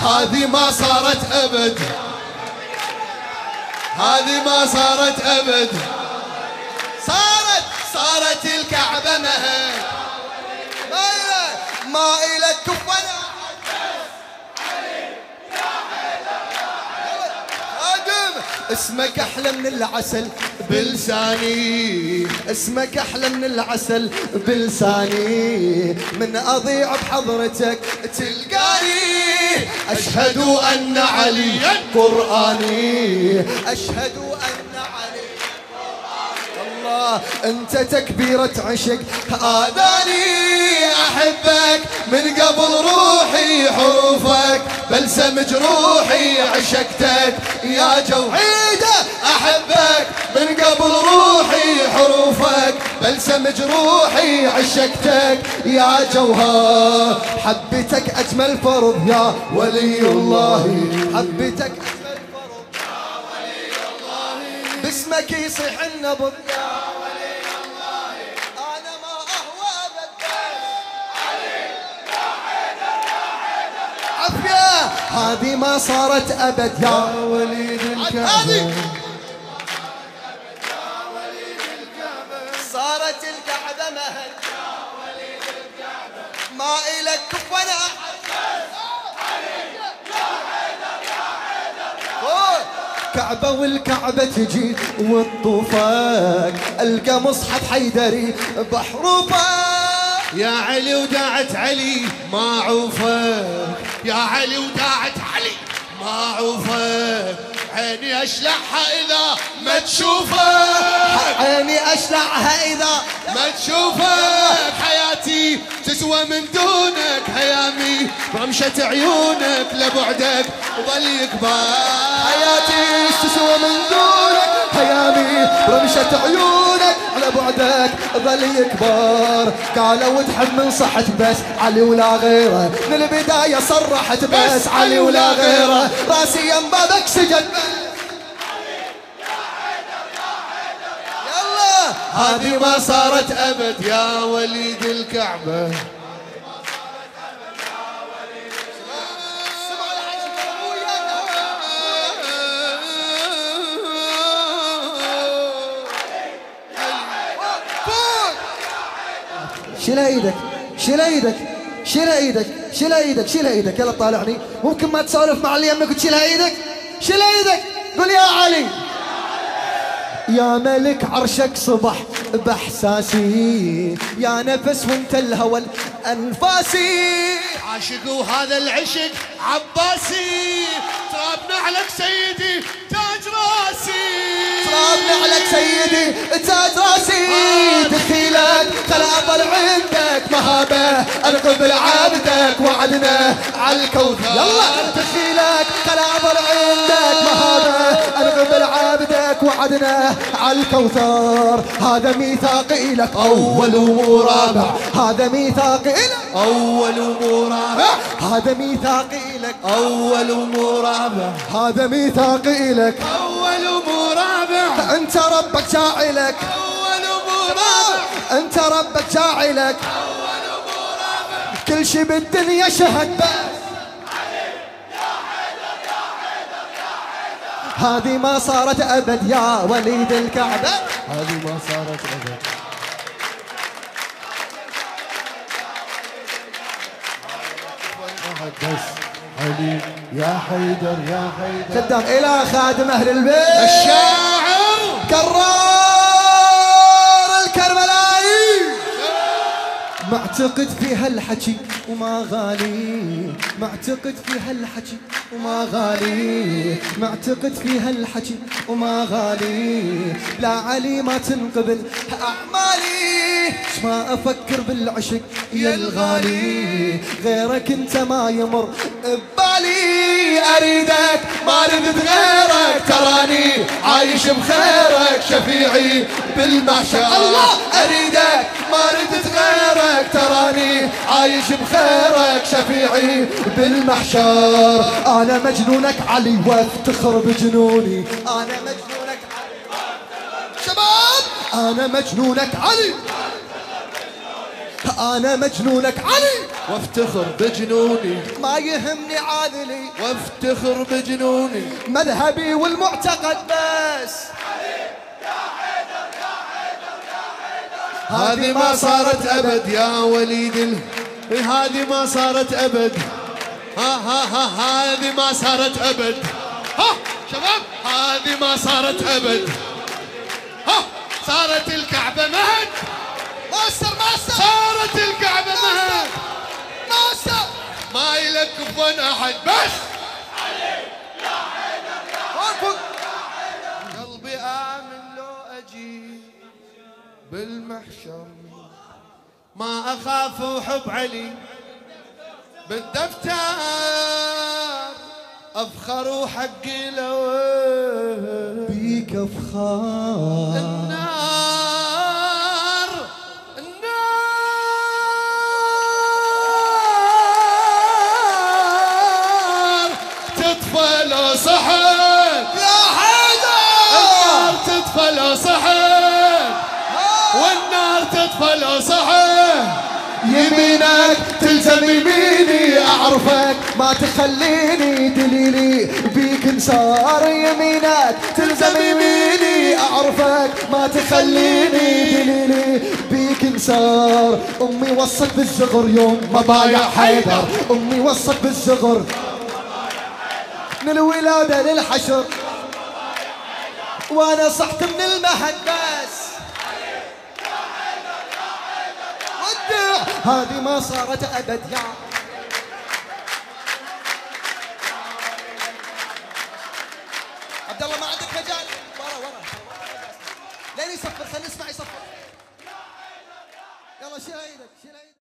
هذه ما صارت أبد. هذه ما صارت أبد. صارت صارت الكعبة مهد ما إلى ما إلى كفنا خادم اسمك أحلى من العسل بلساني. اسمك أحلى من العسل بلساني. من اضيع بحضرتك تلقاني. أشهد أن عليا قرآني. أشهد علي أنت تكبيرة عشق. اذاني أحبك من قبل روحي حروفك بلسم جروحي عشقتك. يا جوعيدة أحبك من قبل روحي حروفك بلسم جروحي عشقتك. يا جوهر حبتك أجمل فرض. يا ولي الله حبتك باسمك يصيح النبض. يا هذه ما صارت ابد يا وليد الكعبة صارت الكعبة مهد ما إلك كفنا كعبة والكعبة تجي وتطوفك ألقى مصحف حيدري بحروفك يا علي وداعت علي ما عوفك يا علي وداعت علي ما عوفك عيني أشلعها إذا ما تشوفك عيني أشلعها إذا ما تشوفك رمشة عيونك لبعدك وظل يكبر. حياتي تسوى من دونك هيامي رمشة عيونك على بعدك ظل يكبر. قالوا تحمل صحت بس علي ولا غيره. من البداية صرحت بس علي ولا غيره. راسي يم بابك سجن هذه ما صارت أبد يا وليد الكعبة. شيل إيدك شيل إيدك شيل إيدك شيل إيدك شيل إيدك. يلا طالعني. ممكن ما تسولف مع اللي يمك وتشيلها إيدك؟ شيل إيدك. قول يا علي. يا ملك عرشك صبح بإحساسي. يا نفس وانت الهوى انفاسي عاشق وهذا العشق عباسي. تراب نعلك سيدي. تاج راسي دخيلك خل اظل عندك مهابة ارقب عبدك وعدنا على الكوثر. يلا. دخيلك خل اظل عندك مهابة ارقب عبدك وعدنا على الكوثر. هذا ميثاقي لك. أول ورابع هذا ميثاقي لك. أول ورابع هذا ميثاقي لك. أول ورابع هذا ميثاقي لك. اول ورابع أنت ربك جاعلك. أنت ربك جاعلك. كل شي بالدنيا شهد بس. هذه ما صارت أبد يا وليد الكعبة. هذه ما صارت أبد. بس. علي يا حيدر يا حيدر. خدام إلى خادم أهل البيت. الشاعر كرار الكربلائي. معتقد في هالحكي وما غالي. معتقد في هالحكي وما غالي. معتقد في هالحكي وما غالي. لا علي ما تنقبل أعمالي. ما أفكر بالعشق يا الغالي غيرك أنت ما يمر ببالي. أريدك ما ردت غيرك تراني عايش بخيرك شفيعي بالمحشر الله! أريدك ما ردت غيرك تراني عايش بخيرك شفيعي بالمحشر. أنا مجنونك علي وافتخر بجنوني أنا مجنونك علي شباب! أنا مجنونك علي أنا مجنونك. علي! وافتخر بجنوني. ما يهمني عاذلي وافتخر بجنوني. مذهبي والمعتقد بس. هذه ما صارت أبد. يا وليد ال... هذه ما صارت أبد. ها ها ها هذه ما صارت أبد. ها شباب هذه ما صارت أبد. ها صارت الكعبة مهد. ماستر ماستر! صارت الكعبه مهد ماستر! ما يلكفون أحد. بس! قلبي آمن لو أجي بالمحشر. ما أخاف حب علي بالدفتر. أفخر وحقي لو بيك أفخار. لو صحت يمينك تلزم يميني أعرفك ما تخليني دليلي بيك انصار. يمينك تلزم يميني أعرفك ما تخليني دليلي بيك انصار. أمي وصت بالزغر يوم ما بايع حيدر. أمي وصت بالزغر من الولادة للحشر. وأنا صحت من المهد هذه ما صارت أبد يا عبد الله ما عندك مجال؟ ورا ورا. لين يصفر يصفر. يلا شيل إيدك شيل إيدك